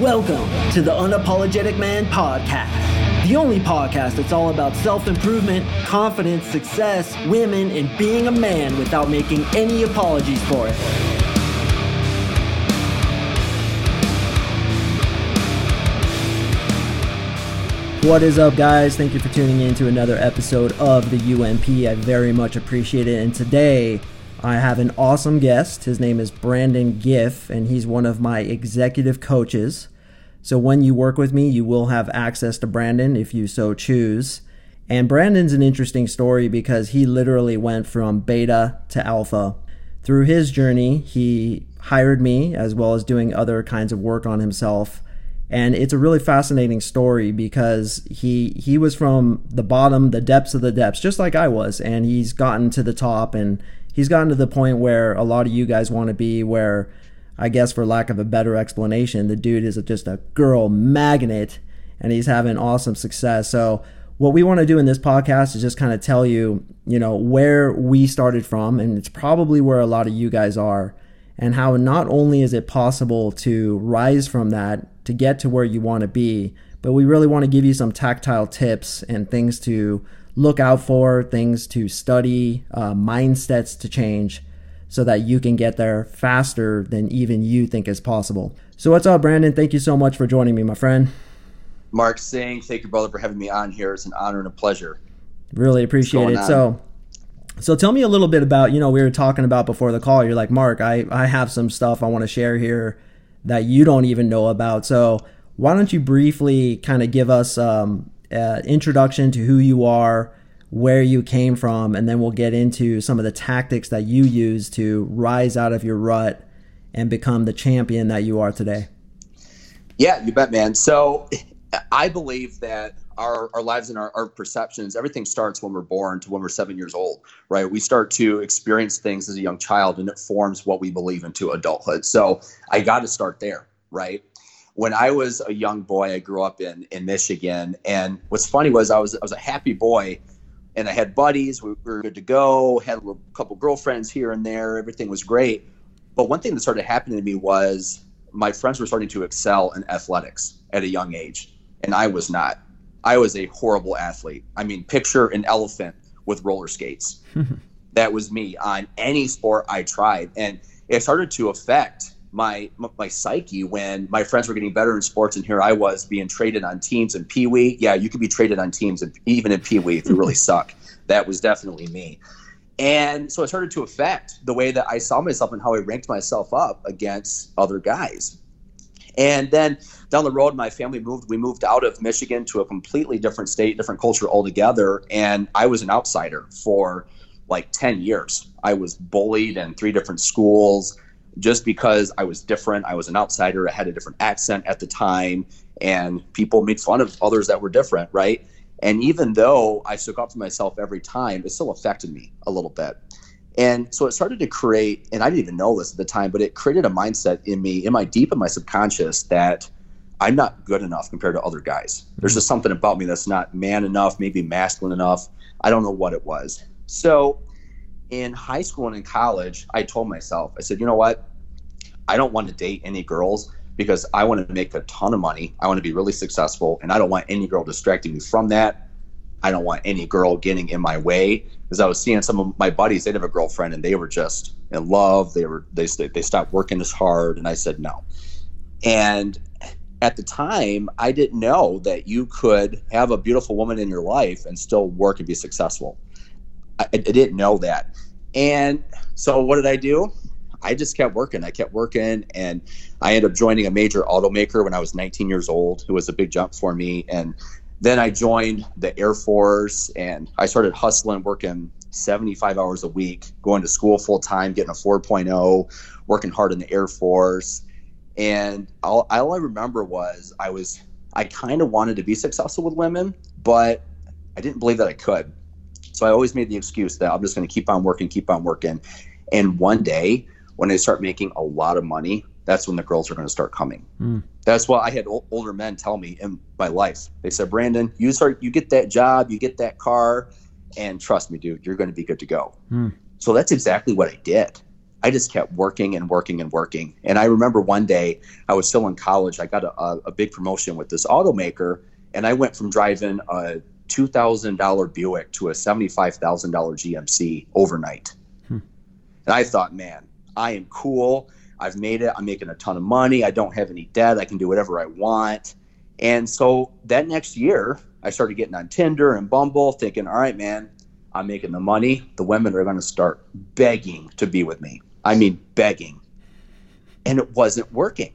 Welcome to the Unapologetic Man Podcast, the only podcast that's all about self improvement, confidence, success, women, and being a man without making any apologies for it. What is up, guys? Thank you for tuning in to another episode of the UMP. I very much appreciate it. And today, I have an awesome guest. His name is Brandon Giff, and he's one of my executive coaches. So when you work with me, you will have access to Brandon if you so choose. And Brandon's an interesting story because he literally went from beta to alpha. Through his journey, he hired me as well as doing other kinds of work on himself. And it's a really fascinating story because he he was from the bottom, the depths of the depths, just like I was, and he's gotten to the top and he's gotten to the point where a lot of you guys want to be where I guess for lack of a better explanation, the dude is just a girl magnet and he's having awesome success. So what we want to do in this podcast is just kind of tell you, you know, where we started from and it's probably where a lot of you guys are and how not only is it possible to rise from that to get to where you want to be, but we really want to give you some tactile tips and things to look out for, things to study, uh, mindsets to change so that you can get there faster than even you think is possible. So, what's up, Brandon? Thank you so much for joining me, my friend. Mark Sing, thank you, brother, for having me on here. It's an honor and a pleasure. Really appreciate it. On? So, so tell me a little bit about, you know, we were talking about before the call. You're like, Mark, I, I have some stuff I want to share here that you don't even know about. So, why don't you briefly kind of give us um, uh, introduction to who you are, where you came from, and then we'll get into some of the tactics that you use to rise out of your rut and become the champion that you are today. Yeah, you bet, man. So I believe that our, our lives and our, our perceptions, everything starts when we're born to when we're seven years old, right? We start to experience things as a young child and it forms what we believe into adulthood. So I got to start there, right? When I was a young boy, I grew up in in Michigan, and what's funny was I was I was a happy boy, and I had buddies. We were good to go. Had a couple girlfriends here and there. Everything was great. But one thing that started happening to me was my friends were starting to excel in athletics at a young age, and I was not. I was a horrible athlete. I mean, picture an elephant with roller skates. that was me on any sport I tried, and it started to affect my my psyche when my friends were getting better in sports, and here I was being traded on teams in Pee Wee. Yeah, you could be traded on teams, and even in Pee Wee if you really suck. That was definitely me. And so it started to affect the way that I saw myself and how I ranked myself up against other guys. And then down the road, my family moved. We moved out of Michigan to a completely different state, different culture altogether. And I was an outsider for like 10 years. I was bullied in three different schools just because I was different. I was an outsider. I had a different accent at the time, and people made fun of others that were different, right? And even though I stuck up for myself every time, it still affected me a little bit. And so it started to create, and I didn't even know this at the time, but it created a mindset in me, in my deep in my subconscious, that I'm not good enough compared to other guys. There's just something about me that's not man enough, maybe masculine enough. I don't know what it was. So in high school and in college, I told myself, I said, you know what? I don't want to date any girls because I want to make a ton of money. I want to be really successful, and I don't want any girl distracting me from that. I don't want any girl getting in my way because I was seeing some of my buddies. They'd have a girlfriend, and they were just in love. They were they they stopped working as hard, and I said no. And at the time, I didn't know that you could have a beautiful woman in your life and still work and be successful. I, I didn't know that. And so, what did I do? I just kept working. I kept working, and I ended up joining a major automaker when I was 19 years old. It was a big jump for me, and then I joined the Air Force, and I started hustling, working 75 hours a week, going to school full time, getting a 4.0, working hard in the Air Force. And all, all I remember was I was I kind of wanted to be successful with women, but I didn't believe that I could. So I always made the excuse that I'm just going to keep on working, keep on working. And one day when I start making a lot of money, that's when the girls are going to start coming. Mm. That's what I had o- older men tell me in my life. They said, Brandon, you start, you get that job, you get that car, and trust me, dude, you're going to be good to go. Mm. So that's exactly what I did. I just kept working and working and working. And I remember one day I was still in college. I got a, a big promotion with this automaker, and I went from driving a two thousand dollar Buick to a seventy five thousand dollar GMC overnight. Hmm. And I thought, man, I am cool. I've made it. I'm making a ton of money. I don't have any debt. I can do whatever I want. And so that next year, I started getting on Tinder and Bumble, thinking, all right, man, I'm making the money. The women are going to start begging to be with me. I mean, begging. And it wasn't working.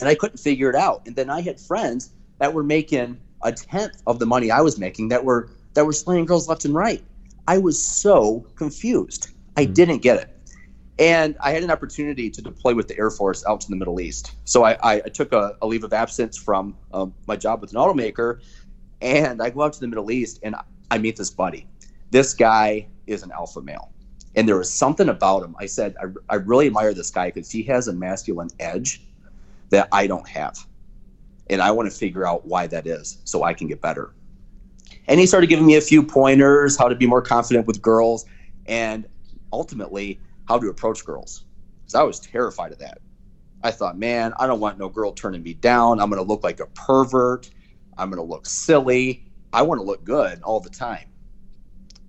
And I couldn't figure it out. And then I had friends that were making a tenth of the money I was making that were that were slaying girls left and right. I was so confused. I mm-hmm. didn't get it. And I had an opportunity to deploy with the Air Force out to the Middle East. So I, I, I took a, a, leave of absence from um, my job with an automaker, and I go out to the Middle East and I meet this buddy. This guy is an alpha male. And there was something about him. I said, I, I really admire this guy because he has a masculine edge that I don't have. And I want to figure out why that is so I can get better. And he started giving me a few pointers how to be more confident with girls and ultimately how to approach girls. Because I was terrified of that. I thought, man, I don't want no girl turning me down. I'm going to look like a pervert. I'm going to look silly. I want to look good all the time.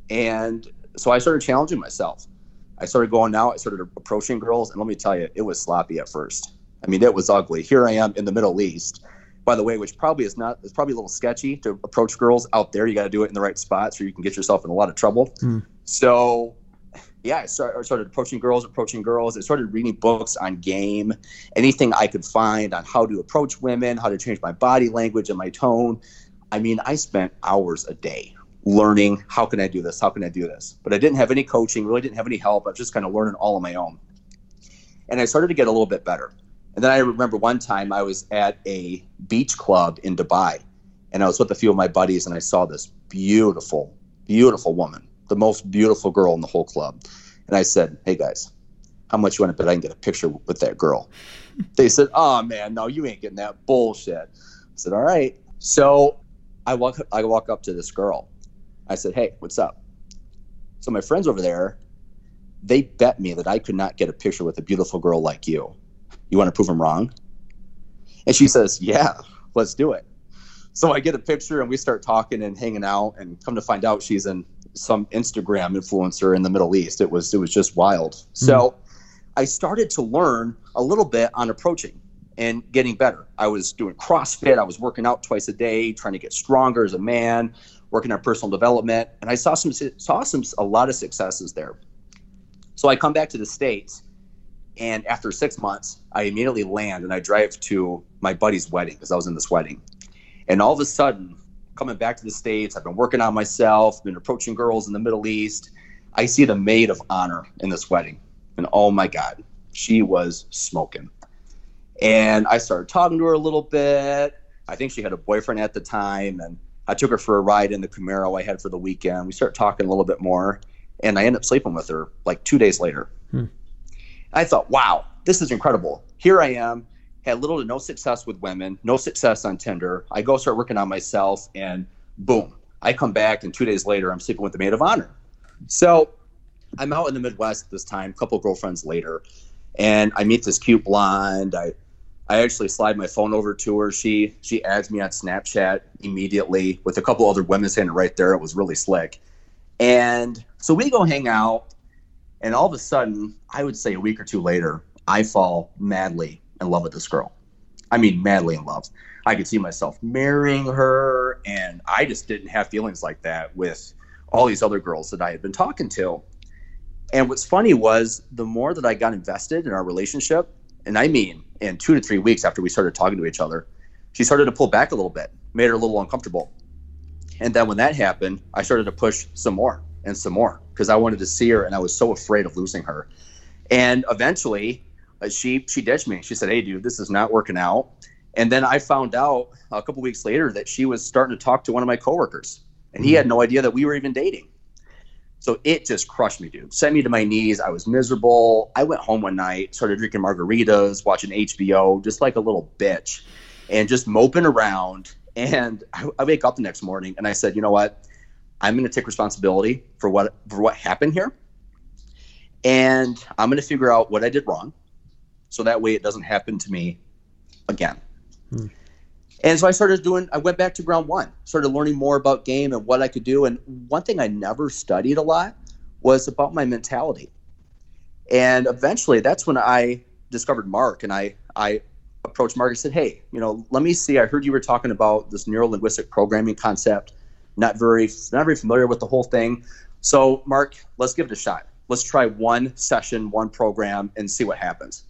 And so I started challenging myself. I started going out. I started approaching girls, and let me tell you, it was sloppy at first. I mean, it was ugly. Here I am in the Middle East, by the way, which probably is not. It's probably a little sketchy to approach girls out there. You got to do it in the right spots, or you can get yourself in a lot of trouble. Mm. So, yeah, I, start, I started approaching girls, approaching girls. I started reading books on game, anything I could find on how to approach women, how to change my body language and my tone. I mean, I spent hours a day learning how can I do this? How can I do this? But I didn't have any coaching, really didn't have any help. I was just kind of learning all on my own. And I started to get a little bit better. And then I remember one time I was at a beach club in Dubai and I was with a few of my buddies and I saw this beautiful, beautiful woman, the most beautiful girl in the whole club. And I said, Hey guys, how much you want to bet I can get a picture with that girl? They said, Oh man, no, you ain't getting that bullshit. I said, All right. So I walk I walk up to this girl I said, Hey, what's up? So my friends over there, they bet me that I could not get a picture with a beautiful girl like you. You want to prove them wrong? And she says, Yeah, let's do it. So I get a picture and we start talking and hanging out and come to find out she's in some Instagram influencer in the Middle East. It was it was just wild. Mm-hmm. So I started to learn a little bit on approaching and getting better. I was doing CrossFit, I was working out twice a day, trying to get stronger as a man, working on personal development, and I saw some saw some a lot of successes there. So I come back to the states, and after six months, I immediately land and I drive to my buddy's wedding because I was in this wedding, and all of a sudden, coming back to the states, I've been working on myself, been approaching girls in the Middle East. I see the maid of honor in this wedding, and oh my God, she was smoking. And I started talking to her a little bit. I think she had a boyfriend at the time, and I took her for a ride in the Camaro I had for the weekend. We started talking a little bit more, and I ended up sleeping with her like two days later. Hmm. I thought, wow, this is incredible. Here I am, had little to no success with women, no success on Tinder. I go start working on myself, and boom, I come back, and two days later, I'm sleeping with the maid of honor. So I'm out in the Midwest this time, couple girlfriends later, and I meet this cute blonde. I I actually slide my phone over to her. She she adds me on Snapchat immediately with a couple other women standing right there. It was really slick. And so we go hang out, and all of a sudden, I would say a week or two later, I fall madly in love with this girl. I mean, madly in love. I could see myself marrying her, and I just didn't have feelings like that with all these other girls that I had been talking to. And what's funny was the more that I got invested in our relationship, and I mean, in two to three weeks after we started talking to each other, she started to pull back a little bit, made her a little uncomfortable. And then when that happened, I started to push some more and some more because I wanted to see her and I was so afraid of losing her. And eventually, uh, she she ditched me. She said, "Hey, dude, this is not working out." And then I found out a couple weeks later that she was starting to talk to one of my coworkers, and he had no idea that we were even dating. So it just crushed me, dude. Sent me to my knees. I was miserable. I went home one night, started drinking margaritas, watching HBO, just like a little bitch, and just moping around. And I, I wake up the next morning and I said, you know what? I'm going to take responsibility for what for what happened here. and I'm going to figure out what I did wrong, so that way it doesn't happen to me again. Hmm. And so I started doing. I went back to ground one, started learning more about game and what I could do. And one thing I never studied a lot was about my mentality. And eventually, that's when I discovered Mark, and I I approached Mark and said, "Hey, you know, let me see. I heard you were talking about this neuro linguistic programming concept. Not very not very familiar with the whole thing. So, Mark, let's give it a shot. Let's try one session, one program, and see what happens."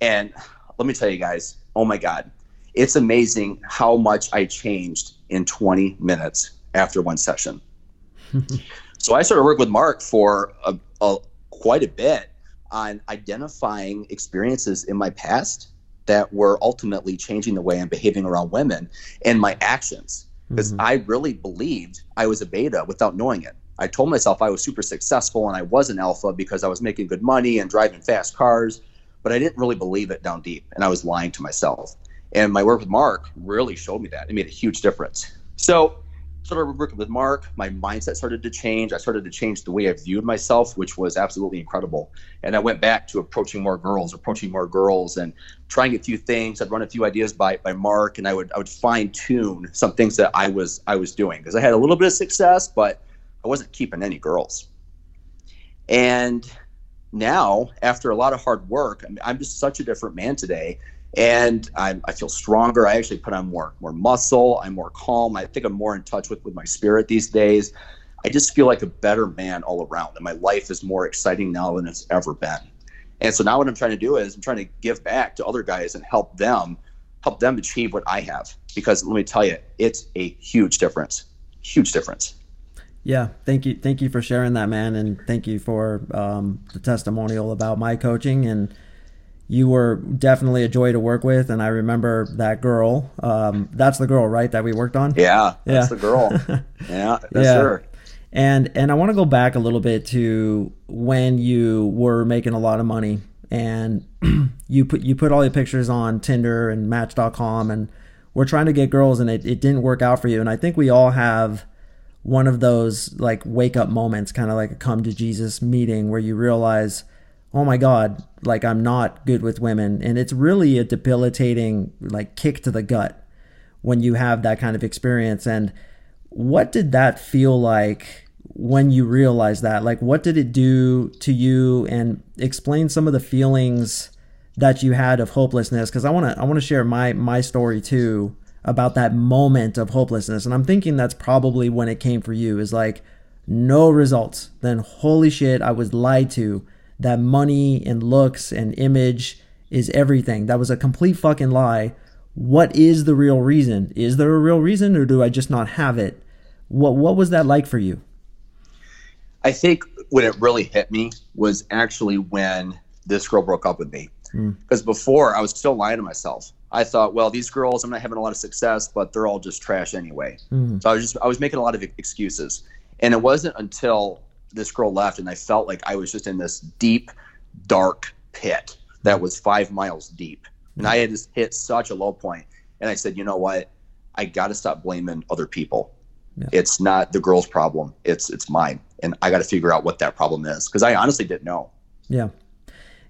And let me tell you guys, oh my God, it's amazing how much I changed in 20 minutes after one session. so I started working with Mark for a, a, quite a bit on identifying experiences in my past that were ultimately changing the way I'm behaving around women and my actions. Because mm-hmm. I really believed I was a beta without knowing it. I told myself I was super successful and I was an alpha because I was making good money and driving fast cars, but I didn't really believe it down deep and I was lying to myself. And my work with Mark really showed me that. It made a huge difference. So started working with Mark, my mindset started to change. I started to change the way I viewed myself, which was absolutely incredible. And I went back to approaching more girls, approaching more girls, and trying a few things. I'd run a few ideas by by Mark, and I would I would fine tune some things that I was I was doing because I had a little bit of success, but I wasn't keeping any girls. And now, after a lot of hard work, I I'm just such a different man today and I, I feel stronger. I actually put on more more muscle. I'm more calm. I think I'm more in touch with with my spirit these days. I just feel like a better man all around, and my life is more exciting now than it's ever been. And so now what I'm trying to do is I'm trying to give back to other guys and help them help them achieve what I have. Because let me tell you, it's a huge difference. Huge difference. Yeah, thank you, thank you for sharing that, man, and thank you for um, the testimonial about my coaching and you were definitely a joy to work with. And I remember that girl. Um, that's the girl, right? That we worked on. Yeah, that's yeah. the girl. yeah, that's yeah. her. And and I want to go back a little bit to when you were making a lot of money and you put you put all your pictures on Tinder and Match.com and we're trying to get girls and it, it didn't work out for you. And I think we all have one of those like wake up moments, kind of like a come to Jesus meeting where you realize oh my god like i'm not good with women. And it's really a debilitating like kick to the gut when you have that kind of experience. And what did that feel like when you realized that? Like what did it do to you? And explain some of the feelings that you had of hopelessness because i want to i want to share my my story too about that moment of hopelessness. And i'm thinking that's probably when it came for you is like no results. Then holy shit i was lied to that money and looks and image is everything. That was a complete fucking lie. What is the real reason? Is there a real reason or do I just not have it? What what was that like for you? I think when it really hit me was actually when this girl broke up with me. Because mm. before I was still lying to myself. I thought, well, these girls, I'm not having a lot of success, but they're all just trash anyway. Mm. So I was just I was making a lot of excuses. And it wasn't until this girl left, and I felt like I was just in this deep, dark pit that was five miles deep, and I had just hit such a low point. And I said, you know what? I got to stop blaming other people. Yeah. It's not the girl's problem. It's it's mine, and I got to figure out what that problem is because I honestly didn't know. Yeah.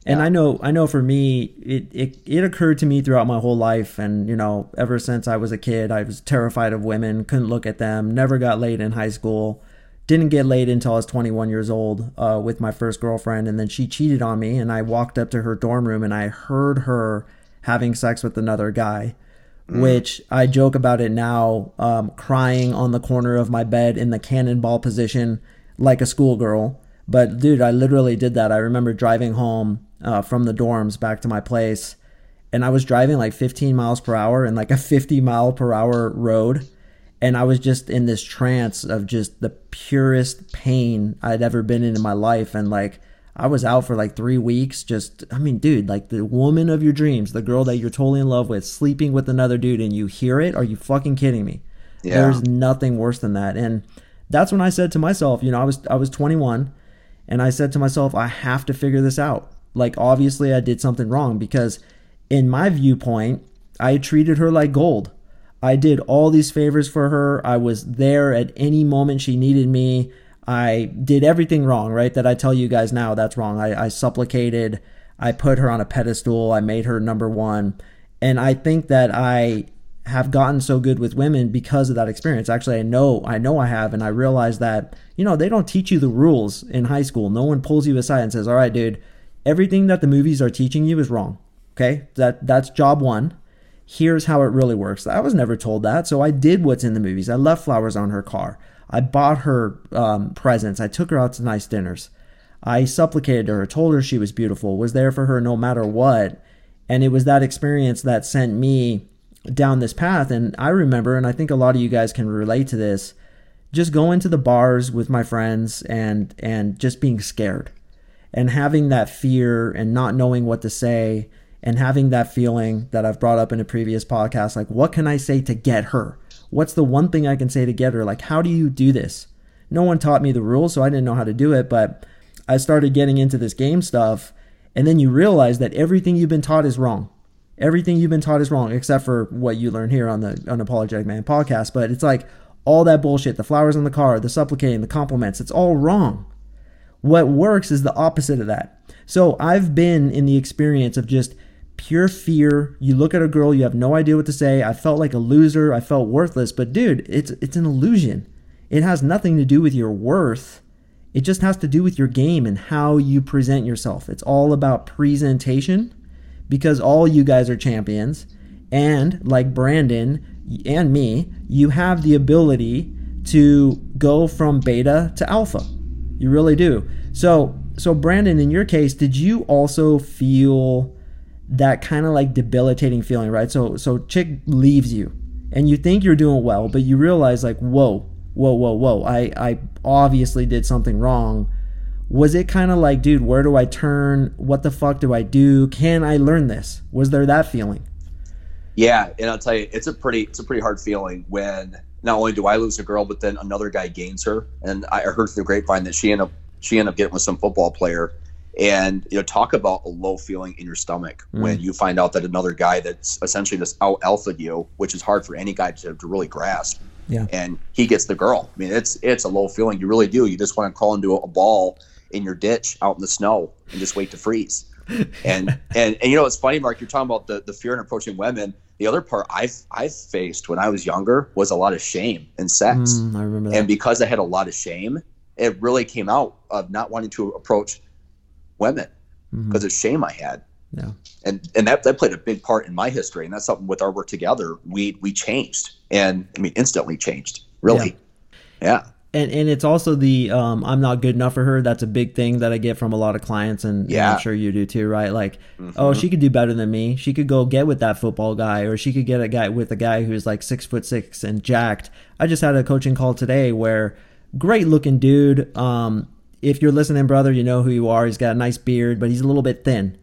And yeah. I know, I know for me, it, it, it occurred to me throughout my whole life. And, you know, ever since I was a kid, I was terrified of women, couldn't look at them, never got laid in high school didn't get laid until I was 21 years old uh, with my first girlfriend, and then she cheated on me. And I walked up to her dorm room and I heard her having sex with another guy, mm. which I joke about it now, um, crying on the corner of my bed in the cannonball position like a schoolgirl. But dude, I literally did that. I remember driving home uh, from the dorms back to my place, and I was driving like 15 miles per hour in like a 50 mile per hour road and I was just in this trance of just the purest pain I'd ever been in in my life. And like I was out for like 3 weeks just I mean dude like the woman of your dreams the girl that you're totally in love with sleeping with another dude and you hear it? Are you fucking kidding me? Yeah. there's nothing worse than that. And that's when I said to myself you know I was I was 21 and I said to myself I have to figure this out. Like obviously I did something wrong because in my viewpoint I treated her like gold I did all these favors for her. I was there at any moment she needed me. I did everything wrong, right? That I tell you guys now that's wrong. I, I supplicated, I put her on a pedestal, I made her number one. And I think that I have gotten so good with women because of that experience. Actually, I know I know I have and I realize that, you know, they don't teach you the rules in high school. No one pulls you aside and says, "All right, dude, everything that the movies are teaching you is wrong." Okay? That that's job 1 here's how it really works. I was never told that, so I did what's in the movies. I left flowers on her car. I bought her um, presents. I took her out to nice dinners. I supplicated her, told her she was beautiful, was there for her no matter what. And it was that experience that sent me down this path. And I remember, and I think a lot of you guys can relate to this, just going to the bars with my friends and and just being scared and having that fear and not knowing what to say and having that feeling that I've brought up in a previous podcast like, what can I say to get her? What's the one thing I can say to get her? Like, how do you do this? No one taught me the rules, so I didn't know how to do it, but I started getting into this game stuff. And then you realize that everything you've been taught is wrong. Everything you've been taught is wrong, except for what you learn here on the Unapologetic Man podcast. But it's like all that bullshit the flowers on the car, the supplicating, the compliments it's all wrong. What works is the opposite of that. So I've been in the experience of just pure fear. You look at a girl, you have no idea what to say. I felt like a loser. I felt worthless. But dude, it's it's an illusion. It has nothing to do with your worth. It just has to do with your game and how you present yourself. It's all about presentation because all you guys are champions. And like Brandon and me, you have the ability to go from beta to alpha. You really do. So, so Brandon, in your case, did you also feel that kind of like debilitating feeling, right? So so chick leaves you and you think you're doing well, but you realize like, whoa, whoa, whoa, whoa, I, I obviously did something wrong. Was it kind of like, dude, where do I turn? What the fuck do I do? Can I learn this? Was there that feeling? Yeah, and I'll tell you, it's a pretty it's a pretty hard feeling when not only do I lose a girl, but then another guy gains her. And I heard through the grapevine that she ended up she ended up getting with some football player and you know talk about a low feeling in your stomach mm. when you find out that another guy that's essentially just out alpha you which is hard for any guy to, to really grasp. Yeah. And he gets the girl. I mean it's it's a low feeling. You really do. You just want to call into a ball in your ditch out in the snow and just wait to freeze. And and and you know it's funny mark you're talking about the the fear in approaching women. The other part I've I've faced when I was younger was a lot of shame and sex. Mm, I remember that. And because I had a lot of shame, it really came out of not wanting to approach women because mm-hmm. of shame I had. Yeah. And and that, that played a big part in my history. And that's something with our work together, we we changed. And I mean instantly changed. Really. Yeah. yeah. And and it's also the um, I'm not good enough for her. That's a big thing that I get from a lot of clients and, yeah. and I'm sure you do too, right? Like, mm-hmm. oh, she could do better than me. She could go get with that football guy, or she could get a guy with a guy who's like six foot six and jacked. I just had a coaching call today where great looking dude. Um, if you're listening, brother, you know who you are. He's got a nice beard, but he's a little bit thin.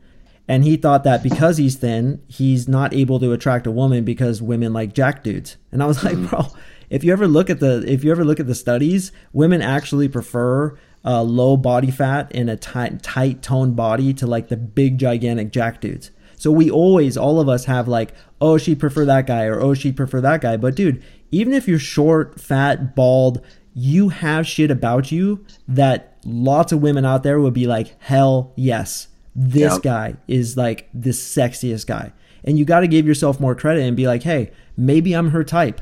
And he thought that because he's thin, he's not able to attract a woman because women like jack dudes. And I was like, bro, if you ever look at the if you ever look at the studies, women actually prefer uh, low body fat and a tight tight toned body to like the big gigantic jack dudes. So we always, all of us have like, oh, she'd prefer that guy or oh, she'd prefer that guy. But dude, even if you're short, fat, bald, you have shit about you that lots of women out there would be like, hell yes, this yep. guy is like the sexiest guy. And you got to give yourself more credit and be like, hey, maybe I'm her type.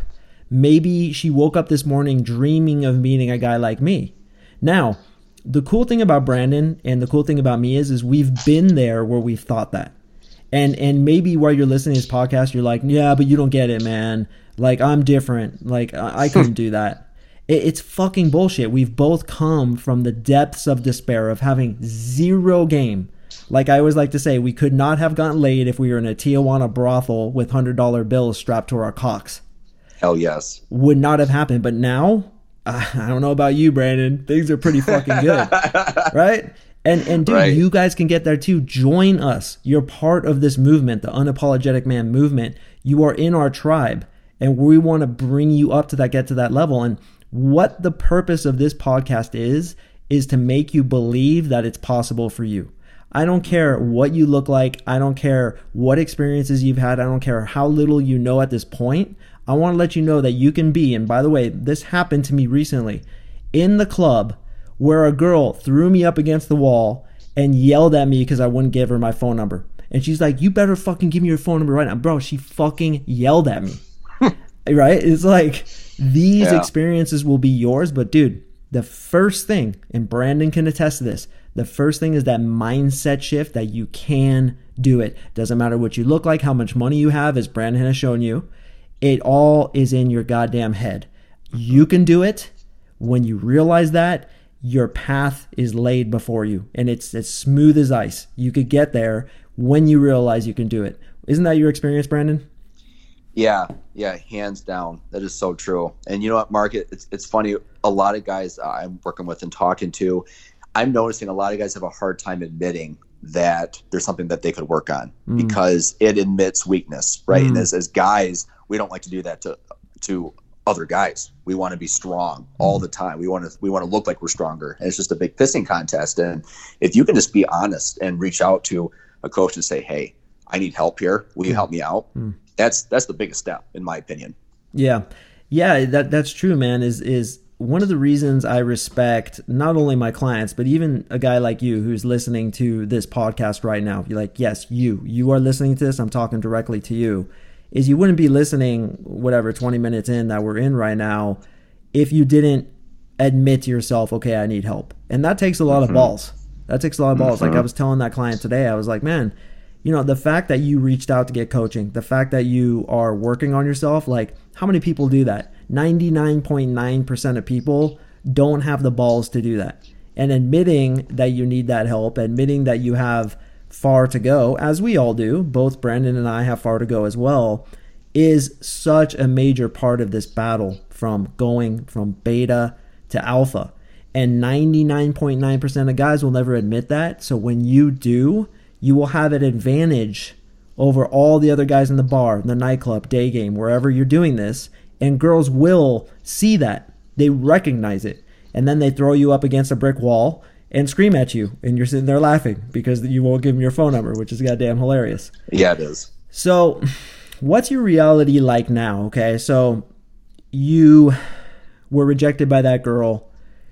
Maybe she woke up this morning dreaming of meeting a guy like me. Now, the cool thing about Brandon and the cool thing about me is, is we've been there where we've thought that. And and maybe while you're listening to this podcast, you're like, yeah, but you don't get it, man. Like I'm different. Like I, I couldn't do that. It's fucking bullshit. We've both come from the depths of despair of having zero game. Like I always like to say, we could not have gotten laid if we were in a Tijuana brothel with hundred dollar bills strapped to our cocks. Hell yes. Would not have happened. But now, I don't know about you, Brandon. Things are pretty fucking good, right? And and dude, right. you guys can get there too. Join us. You're part of this movement, the unapologetic man movement. You are in our tribe, and we want to bring you up to that, get to that level. And what the purpose of this podcast is, is to make you believe that it's possible for you. I don't care what you look like. I don't care what experiences you've had. I don't care how little you know at this point. I want to let you know that you can be, and by the way, this happened to me recently, in the club where a girl threw me up against the wall and yelled at me because I wouldn't give her my phone number. And she's like, "You better fucking give me your phone number right now, bro." She fucking yelled at me. Right? It's like these Yeah. experiences will be yours, but dude, the first thing, and Brandon can attest to this, the first thing is that mindset shift that you can do it. Doesn't matter what you look like, how much money you have, as Brandon has shown you. It all is in your goddamn head. You uh-huh. can do it. When you realize that, your path is laid before you and it's as smooth as ice. You could get there when you realize you can do it. Isn't that your experience, Brandon? Yeah, yeah, hands down. That is so true. And you know what, Mark? It's it's funny. A lot of guys I'm working with and talking to, I'm noticing a lot of guys have a hard time admitting that there's something that they could work on mm. because it admits weakness, right? And mm. as, as guys, we don't like to do that to to other guys. We want to be strong all mm. the time. We want to we want to look like we're stronger. And it's just a big pissing contest. And if you can just be honest and reach out to a coach and say, "Hey, I need help here. Will you hmm. help me out?" Hmm. That's that's the biggest step, in my opinion. Yeah. Yeah, that that's true, man. Is is one of the reasons I respect not only my clients, but even a guy like you who's listening to this podcast right now. You're like, yes, you. You are listening to this. I'm talking directly to you. Is you wouldn't be listening whatever 20 minutes in that we're in right now if you didn't admit to yourself, okay, I need help. And that takes a lot of mm-hmm. balls. That takes a lot of balls. Like I mm-hmm. was telling that client today, I was like, man, you know, the fact that you reached out to get coaching, the fact that you are working on yourself, like how many people do that? 99.9% of people don't have the balls to do that. And admitting that you need that help, admitting that you have far to go, as we all do, both Brandon and I have far to go as well, is such a major part of this battle from going from beta to alpha. And 99.9% of guys will never admit that. So when you do, you will have an advantage over all the other guys in the bar, the nightclub, day game, wherever you're doing this. And girls will see that. They recognize it. And then they throw you up against a brick wall and scream at you. And you're sitting there laughing because you won't give them your phone number, which is goddamn hilarious. Yeah, it is. So, what's your reality like now? Okay, so you were rejected by that girl,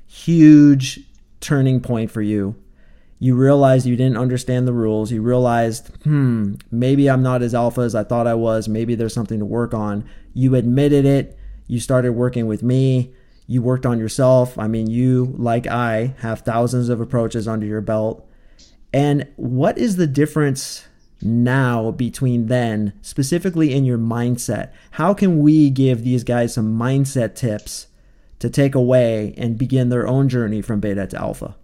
huge turning point for you. You realized you didn't understand the rules. You realized, hmm, maybe I'm not as alpha as I thought I was. Maybe there's something to work on. You admitted it. You started working with me. You worked on yourself. I mean, you, like I, have thousands of approaches under your belt. And what is the difference now between then, specifically in your mindset? How can we give these guys some mindset tips to take away and begin their own journey from beta to alpha?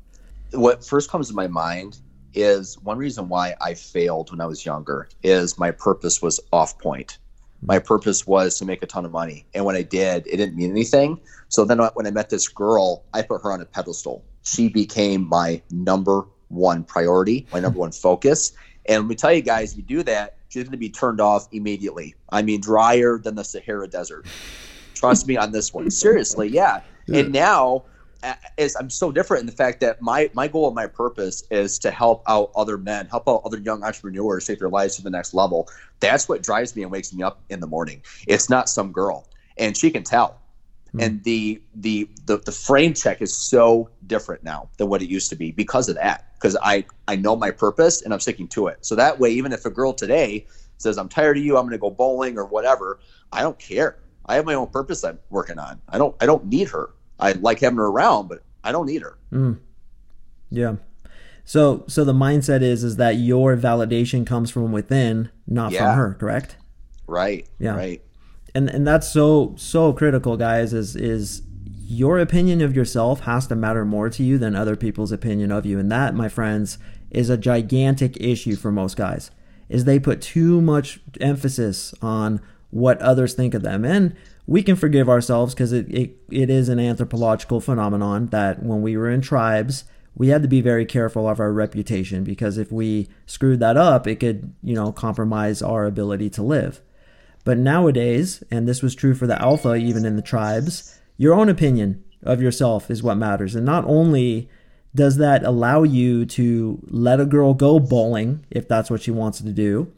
What first comes to my mind is one reason why I failed when I was younger is my purpose was off point. My purpose was to make a ton of money. And when I did, it didn't mean anything. So then when I met this girl, I put her on a pedestal. She became my number one priority, my number one focus. And let me tell you guys, you do that, she's going to be turned off immediately. I mean, drier than the Sahara Desert. Trust me on this one. Seriously, yeah. And now, Uh, is I'm so different in the fact that my my goal and my purpose is to help out other men, help out other young entrepreneurs take their lives to the next level. That's what drives me and wakes me up in the morning. It's not some girl, and she can tell. Hmm. And the, the the the frame check is so different now than what it used to be because of that. Because I I know my purpose and I'm sticking to it. So that way, even if a girl today says I'm tired of you, I'm going to go bowling or whatever, I don't care. I have my own purpose I'm working on. I don't I don't need her. I like having her around, but I don't need her. Mm. Yeah. So so the mindset is is that your validation comes from within, not Yeah. from her, correct? Right. Yeah. Right. and and that's so so critical guys is is your opinion of yourself has to matter more to you than other people's opinion of you and that my friends is a gigantic issue for most guys is they put too much emphasis on what others think of them and we can forgive ourselves because it, it, it is an anthropological phenomenon that when we were in tribes we had to be very careful of our reputation because if we screwed that up it could you know compromise our ability to live but nowadays, and this was true for the alpha even in the tribes, your own opinion of yourself is what matters. And not only does that allow you to let a girl go bowling if that's what she wants to do,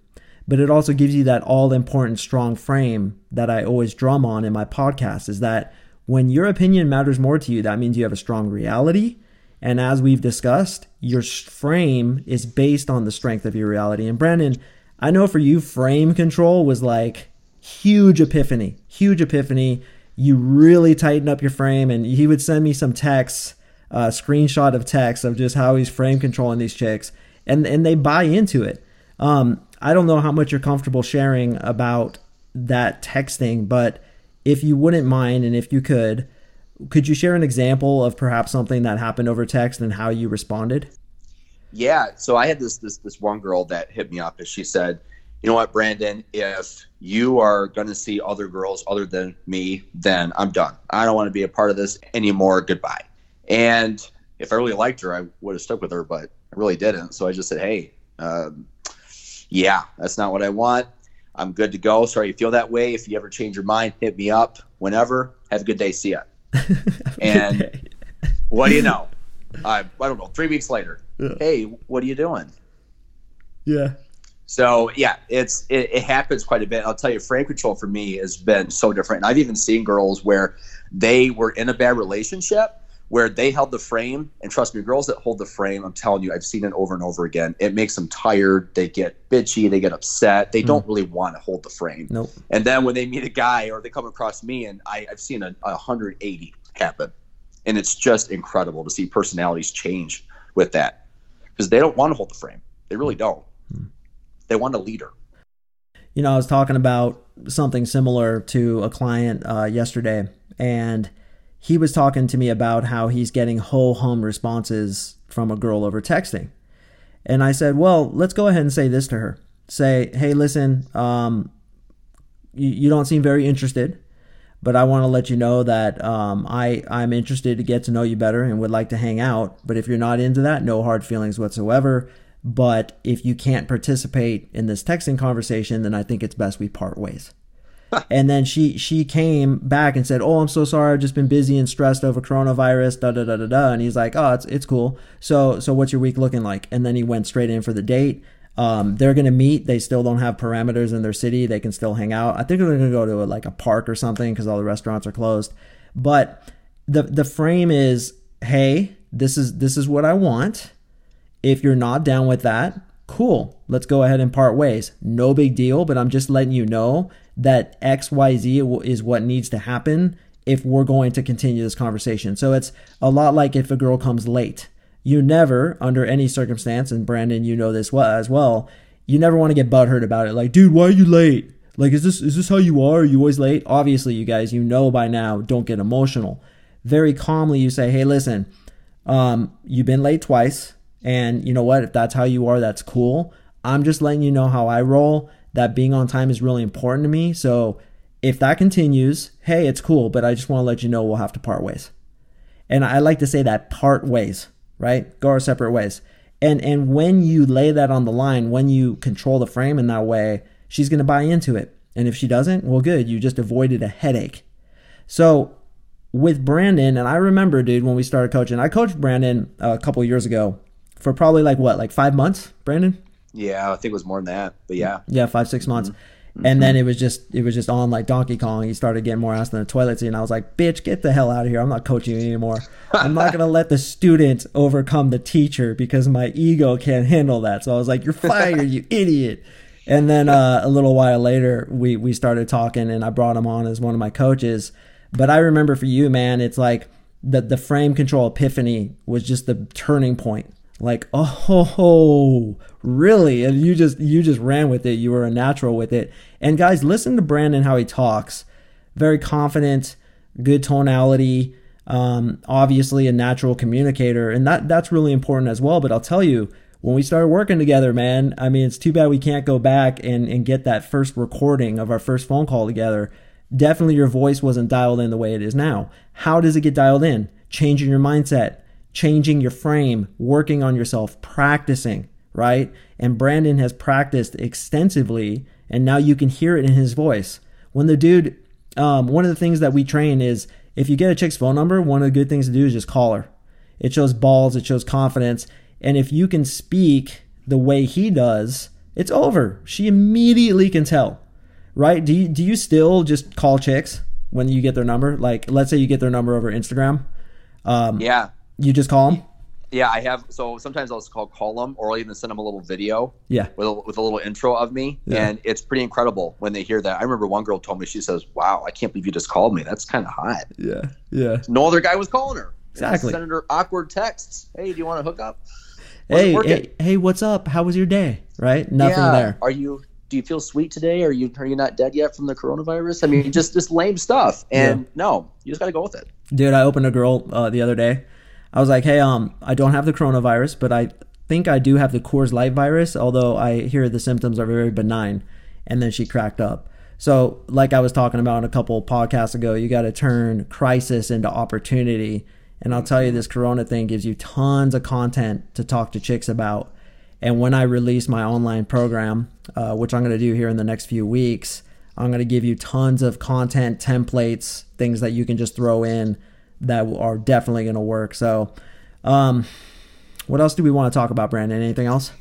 but it also gives you that all important strong frame that I always drum on in my podcast is that when your opinion matters more to you, that means you have a strong reality And as we've discussed, your frame is based on the strength of your reality. And Brandon, I know for you, frame control was like huge epiphany, huge epiphany. You really tighten up your frame, and he would send me some texts, uh, screenshot of text of just how he's frame controlling these chicks, and and they buy into it. Um, I don't know how much you're comfortable sharing about that texting, but if you wouldn't mind, and if you could, could you share an example of perhaps something that happened over text and how you responded? Yeah. So I had this this this one girl that hit me up and she said, "You know what, Brandon? If you are going to see other girls other than me, then I'm done. I don't want to be a part of this anymore. Goodbye." And if I really liked her, I would have stuck with her, but I really didn't. So I just said, "Hey, um, yeah, that's not what I want. I'm good to go. Sorry you feel that way. If you ever change your mind, hit me up whenever. Have a good day. See ya." and what do you know? I, I don't know. Three weeks later, yeah. hey, what are you doing? Yeah. So yeah, it's it, it, happens quite a bit. I'll tell you, frame control for me has been so different. And I've even seen girls where they were in a bad relationship where they held the frame. And trust me, girls that hold the frame, I'm telling you, I've seen it over and over again. It makes them tired. They get bitchy. They get upset. They mm. don't really want to hold the frame. Nope. And then when they meet a guy or they come across me, and I, I've seen a, a 180 happen, and it's just incredible to see personalities change with that because they don't want to hold the frame. They really don't. Mm. They want a leader. You know, I was talking about something similar to a client uh, yesterday, and he was talking to me about how he's getting whole hum responses from a girl over texting. And I said, well, let's go ahead and say this to her. Say, hey, listen, um, you, you don't seem very interested, but I want to let you know that um, I, I'm interested to get to know you better and would like to hang out. But if you're not into that, no hard feelings whatsoever. But if you can't participate in this texting conversation, then I think it's best we part ways and then she she came back and said, "Oh, I'm so sorry. I've just been busy and stressed over coronavirus." Da da da da da. And he's like, "Oh, it's it's cool. So so what's your week looking like?" And then he went straight in for the date. Um, they're gonna meet. They still don't have parameters in their city. They can still hang out. I think they're gonna go to a, like a park or something because all the restaurants are closed. But the the frame is, hey, this is this is what I want. If you're not down with that, cool. Let's go ahead and part ways. No big deal, but I'm just letting you know that XYZ is what needs to happen if we're going to continue this conversation. So it's a lot like if a girl comes late. You never, under any circumstance, and Brandon, you know this as well, you never want to get butthurt about it. Like, dude, why are you late? Like, is this is this how you are? Are you always late? Obviously, you guys, you know by now, don't get emotional. Very calmly, you say, hey, listen, um, you've been late twice, and you know what? If that's how you are, that's cool. I'm just letting you know how I roll that being on time is really important to me. So if that continues, hey, it's cool, but I just want to let you know we'll have to part ways. And I like to say that part ways, right? Go our separate ways. And and when you lay that on the line, when you control the frame in that way, she's going to buy into it. And if she doesn't, well good, you just avoided a headache. So with Brandon, and I remember, dude, when we started coaching, I coached Brandon a couple years ago for probably like what, like five months, Brandon? Yeah, I think it was more than that, but yeah. Yeah, five six months. Mm-hmm. And then it was just it was just on like Donkey Kong. He started getting more ass than the toilet seat, and I was like, "Bitch, get the hell out of here! I'm not coaching you anymore. I'm not gonna let the student overcome the teacher because my ego can't handle that." So I was like, "You're fired, you idiot!" And then uh, a little while later, we we started talking, and I brought him on as one of my coaches. But I remember for you, man, it's like the the frame control epiphany was just the turning point like oh really? And you just you just ran with it. You were a natural with it. And guys listen to brandon how he talks. Very confident good tonality um, obviously a natural communicator. And that that's really important as well. But i'll tell you when we started working together man i mean it's too bad we can't go back and, and get that first recording of our first phone call together. Definitely your voice wasn't dialed in the way it is now. How does it get dialed in? Changing your mindset changing your frame, working on yourself, practicing, right? And Brandon has practiced extensively, and now you can hear it in his voice. When the dude, um, one of the things that we train is if you get a chick's phone number, one of the good things to do is just call her. It shows balls, it shows confidence. And if you can speak the way he does, it's over. She immediately can tell, right? Do you, do you still just call chicks when you get their number? Like, let's say you get their number over Instagram. Um, yeah you just call them? Yeah, I have. So sometimes I'll just call call them, or I'll even send them a little video. Yeah. With a, with a little intro of me, Yeah. and it's pretty incredible when they hear that. I remember one girl told me, she says, "Wow, I can't believe you just called me. That's kind of hot." Yeah. Yeah. No other guy was calling her. Exactly. Sending her awkward texts. Hey, do you want to hook up? Hey, hey, hey, what's up? How was your day? Right? Nothing yeah. there. Are you? Do you feel sweet today? Are you? Are you not dead yet from the coronavirus? I mean, just just lame stuff. And no, you just got to go with it. Dude, I opened a girl uh, the other day. I was like, "Hey, um, I don't have the coronavirus, but I think I do have the Coors Light virus. Although I hear the symptoms are very benign." And then she cracked up. So, like I was talking about in a couple podcasts ago, you got to turn crisis into opportunity. And I'll tell you, this Corona thing gives you tons of content to talk to chicks about. And when I release my online program, uh, which I'm going to do here in the next few weeks, I'm going to give you tons of content templates, things that you can just throw in that are definitely going to work. So, um, what else do we want to talk about, Brandon? Anything else?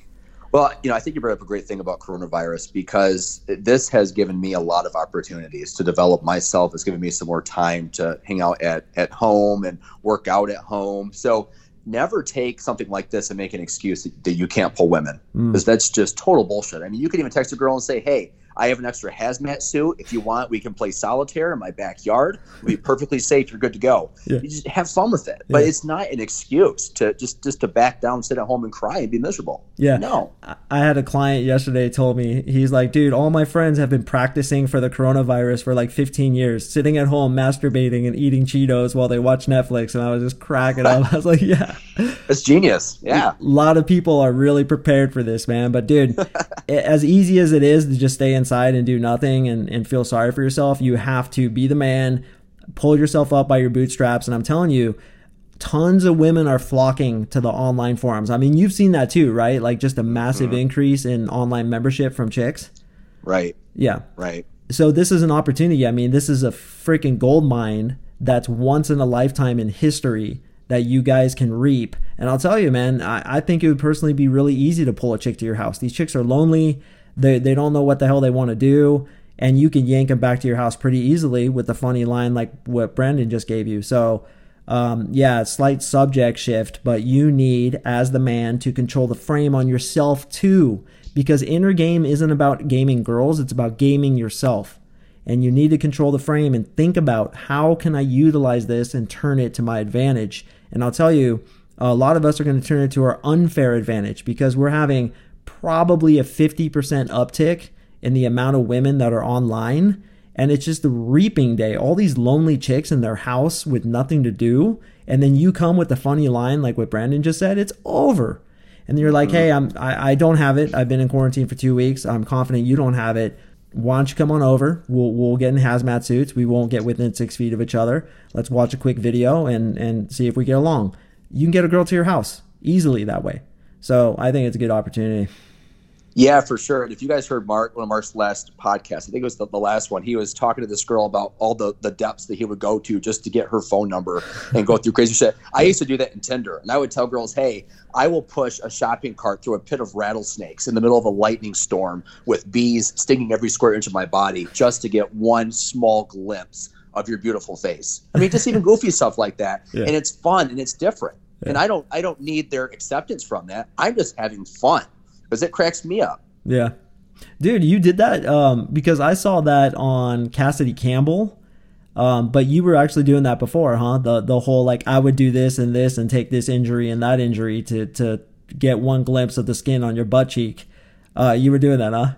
Well, you know, I think you brought up a great thing about coronavirus because this has given me a lot of opportunities to develop myself. It's given me some more time to hang out at, at home and work out at home. So never take something like this and make an excuse that, that you can't pull women because that's just total bullshit. I mean, you can even text a girl and say, hey, I have an extra hazmat suit. If you want, we can play solitaire in my backyard. We'll be perfectly safe. You're good to go. Yeah. You just have fun with it. But Yeah. it's not an excuse to just just to back down, sit at home and cry and be miserable. Yeah. No. I- I had a client yesterday told me he's like, dude, all my friends have been practicing for the coronavirus for like 15 years, sitting at home masturbating and eating Cheetos while they watch Netflix, and I was just cracking up. I was like, yeah, It's genius. Yeah. a lot of people are really prepared for this, man. But dude, as easy as it is to just stay inside and do nothing and, and feel sorry for yourself, you have to be the man, pull yourself up by your bootstraps. And I'm telling you, tons of women are flocking to the online forums. I mean, you've seen that too, right? Like just a massive mm-hmm. increase in online membership from chicks. Right. Yeah. Right. So this is an opportunity. I mean, this is a freaking gold mine that's once in a lifetime in history that you guys can reap. And I'll tell you, man, I, I think it would personally be really easy to pull a chick to your house. These chicks are lonely. They, they don't know what the hell they want to do. And you can yank them back to your house pretty easily with a funny line like what Brandon just gave you. So, um, yeah, slight subject shift, but you need, as the man, to control the frame on yourself too. Because inner game isn't about gaming girls, it's about gaming yourself. And you need to control the frame and think about how can I utilize this and turn it to my advantage. And I'll tell you, a lot of us are going to turn it to our unfair advantage because we're having probably a 50% uptick in the amount of women that are online and it's just the reaping day. All these lonely chicks in their house with nothing to do, and then you come with a funny line like what Brandon just said. It's over, and you're like, "Hey, I'm I, I don't have it. I've been in quarantine for two weeks. I'm confident you don't have it. Why don't you come on over? We'll we'll get in hazmat suits. We won't get within six feet of each other. Let's watch a quick video and and see if we get along. You can get a girl to your house easily that way. So I think it's a good opportunity. Yeah, for sure. And if you guys heard Mark, one of Mark's last podcasts, I think it was the, the last one, he was talking to this girl about all the, the depths that he would go to just to get her phone number and go through crazy shit. I used to do that in Tinder. And I would tell girls, hey, I will push a shopping cart through a pit of rattlesnakes in the middle of a lightning storm with bees stinging every square inch of my body just to get one small glimpse of your beautiful face. I mean, just even goofy stuff like that. Yeah. And it's fun and it's different. And I don't I don't need their acceptance from that. I'm just having fun because it cracks me up. Yeah. Dude, you did that um, because I saw that on Cassidy Campbell. Um, but you were actually doing that before, huh? The the whole like I would do this and this and take this injury and that injury to to get one glimpse of the skin on your butt cheek. Uh, you were doing that, huh?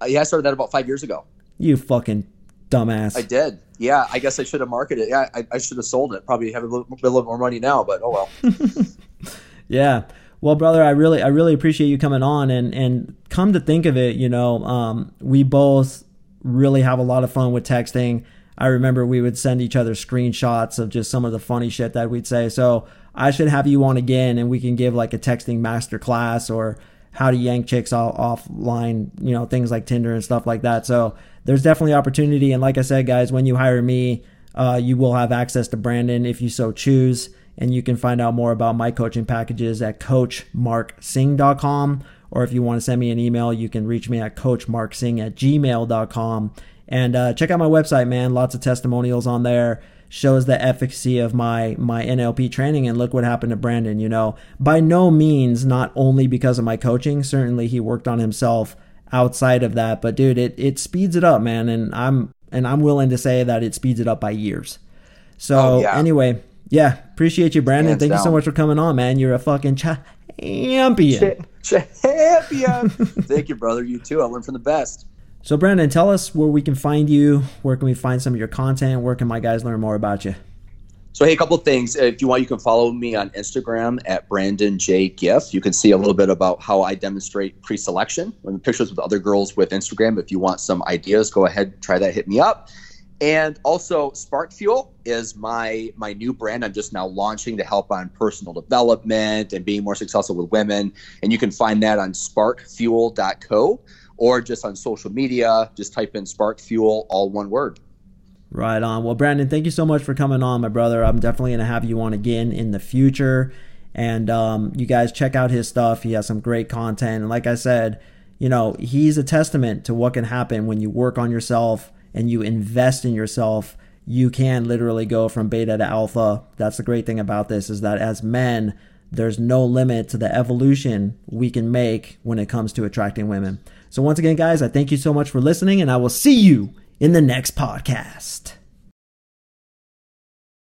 Uh, yeah, I started that about five years ago. You fucking dumbass. I did. Yeah, I guess I should have marketed it. Yeah, I, I should have sold it. Probably have a little, a little more money now, but oh well. Yeah. Well, brother, I really, I really appreciate you coming on, and and come to think of it, you know, um, we both really have a lot of fun with texting. I remember we would send each other screenshots of just some of the funny shit that we'd say. So I should have you on again, and we can give like a texting master class or how to yank chicks off offline, you know, things like Tinder and stuff like that. So there's definitely opportunity. And like I said, guys, when you hire me, uh, you will have access to Brandon if you so choose. And you can find out more about my coaching packages at coachmarksing.com. Or if you want to send me an email, you can reach me at coachmarksing at gmail.com. And uh, check out my website, man. Lots of testimonials on there. shows the efficacy of my my NLP training and look what happened to Brandon, you know. By no means not only because of my coaching, certainly he worked on himself outside of that, but dude, it it speeds it up, man, and I'm and I'm willing to say that it speeds it up by years. So oh, yeah. anyway, yeah, appreciate you, Brandon. Hands Thank down. you so much for coming on, man. You're a fucking champion. champion. Thank you, brother. You too. I learned from the best. So, Brandon, tell us where we can find you. Where can we find some of your content? Where can my guys learn more about you? So, hey, a couple things. If you want, you can follow me on Instagram at Brandon J Giff. You can see a little bit about how I demonstrate pre-selection and pictures with other girls with Instagram. If you want some ideas, go ahead, try that. Hit me up. And also, Spark Fuel is my my new brand. I'm just now launching to help on personal development and being more successful with women. And you can find that on sparkfuel.co or just on social media. Just type in Spark Fuel, all one word. Right on. Well, Brandon, thank you so much for coming on, my brother. I'm definitely going to have you on again in the future. And um, you guys check out his stuff. He has some great content. And like I said, you know, he's a testament to what can happen when you work on yourself and you invest in yourself. You can literally go from beta to alpha. That's the great thing about this is that as men, there's no limit to the evolution we can make when it comes to attracting women. So, once again, guys, I thank you so much for listening, and I will see you in the next podcast.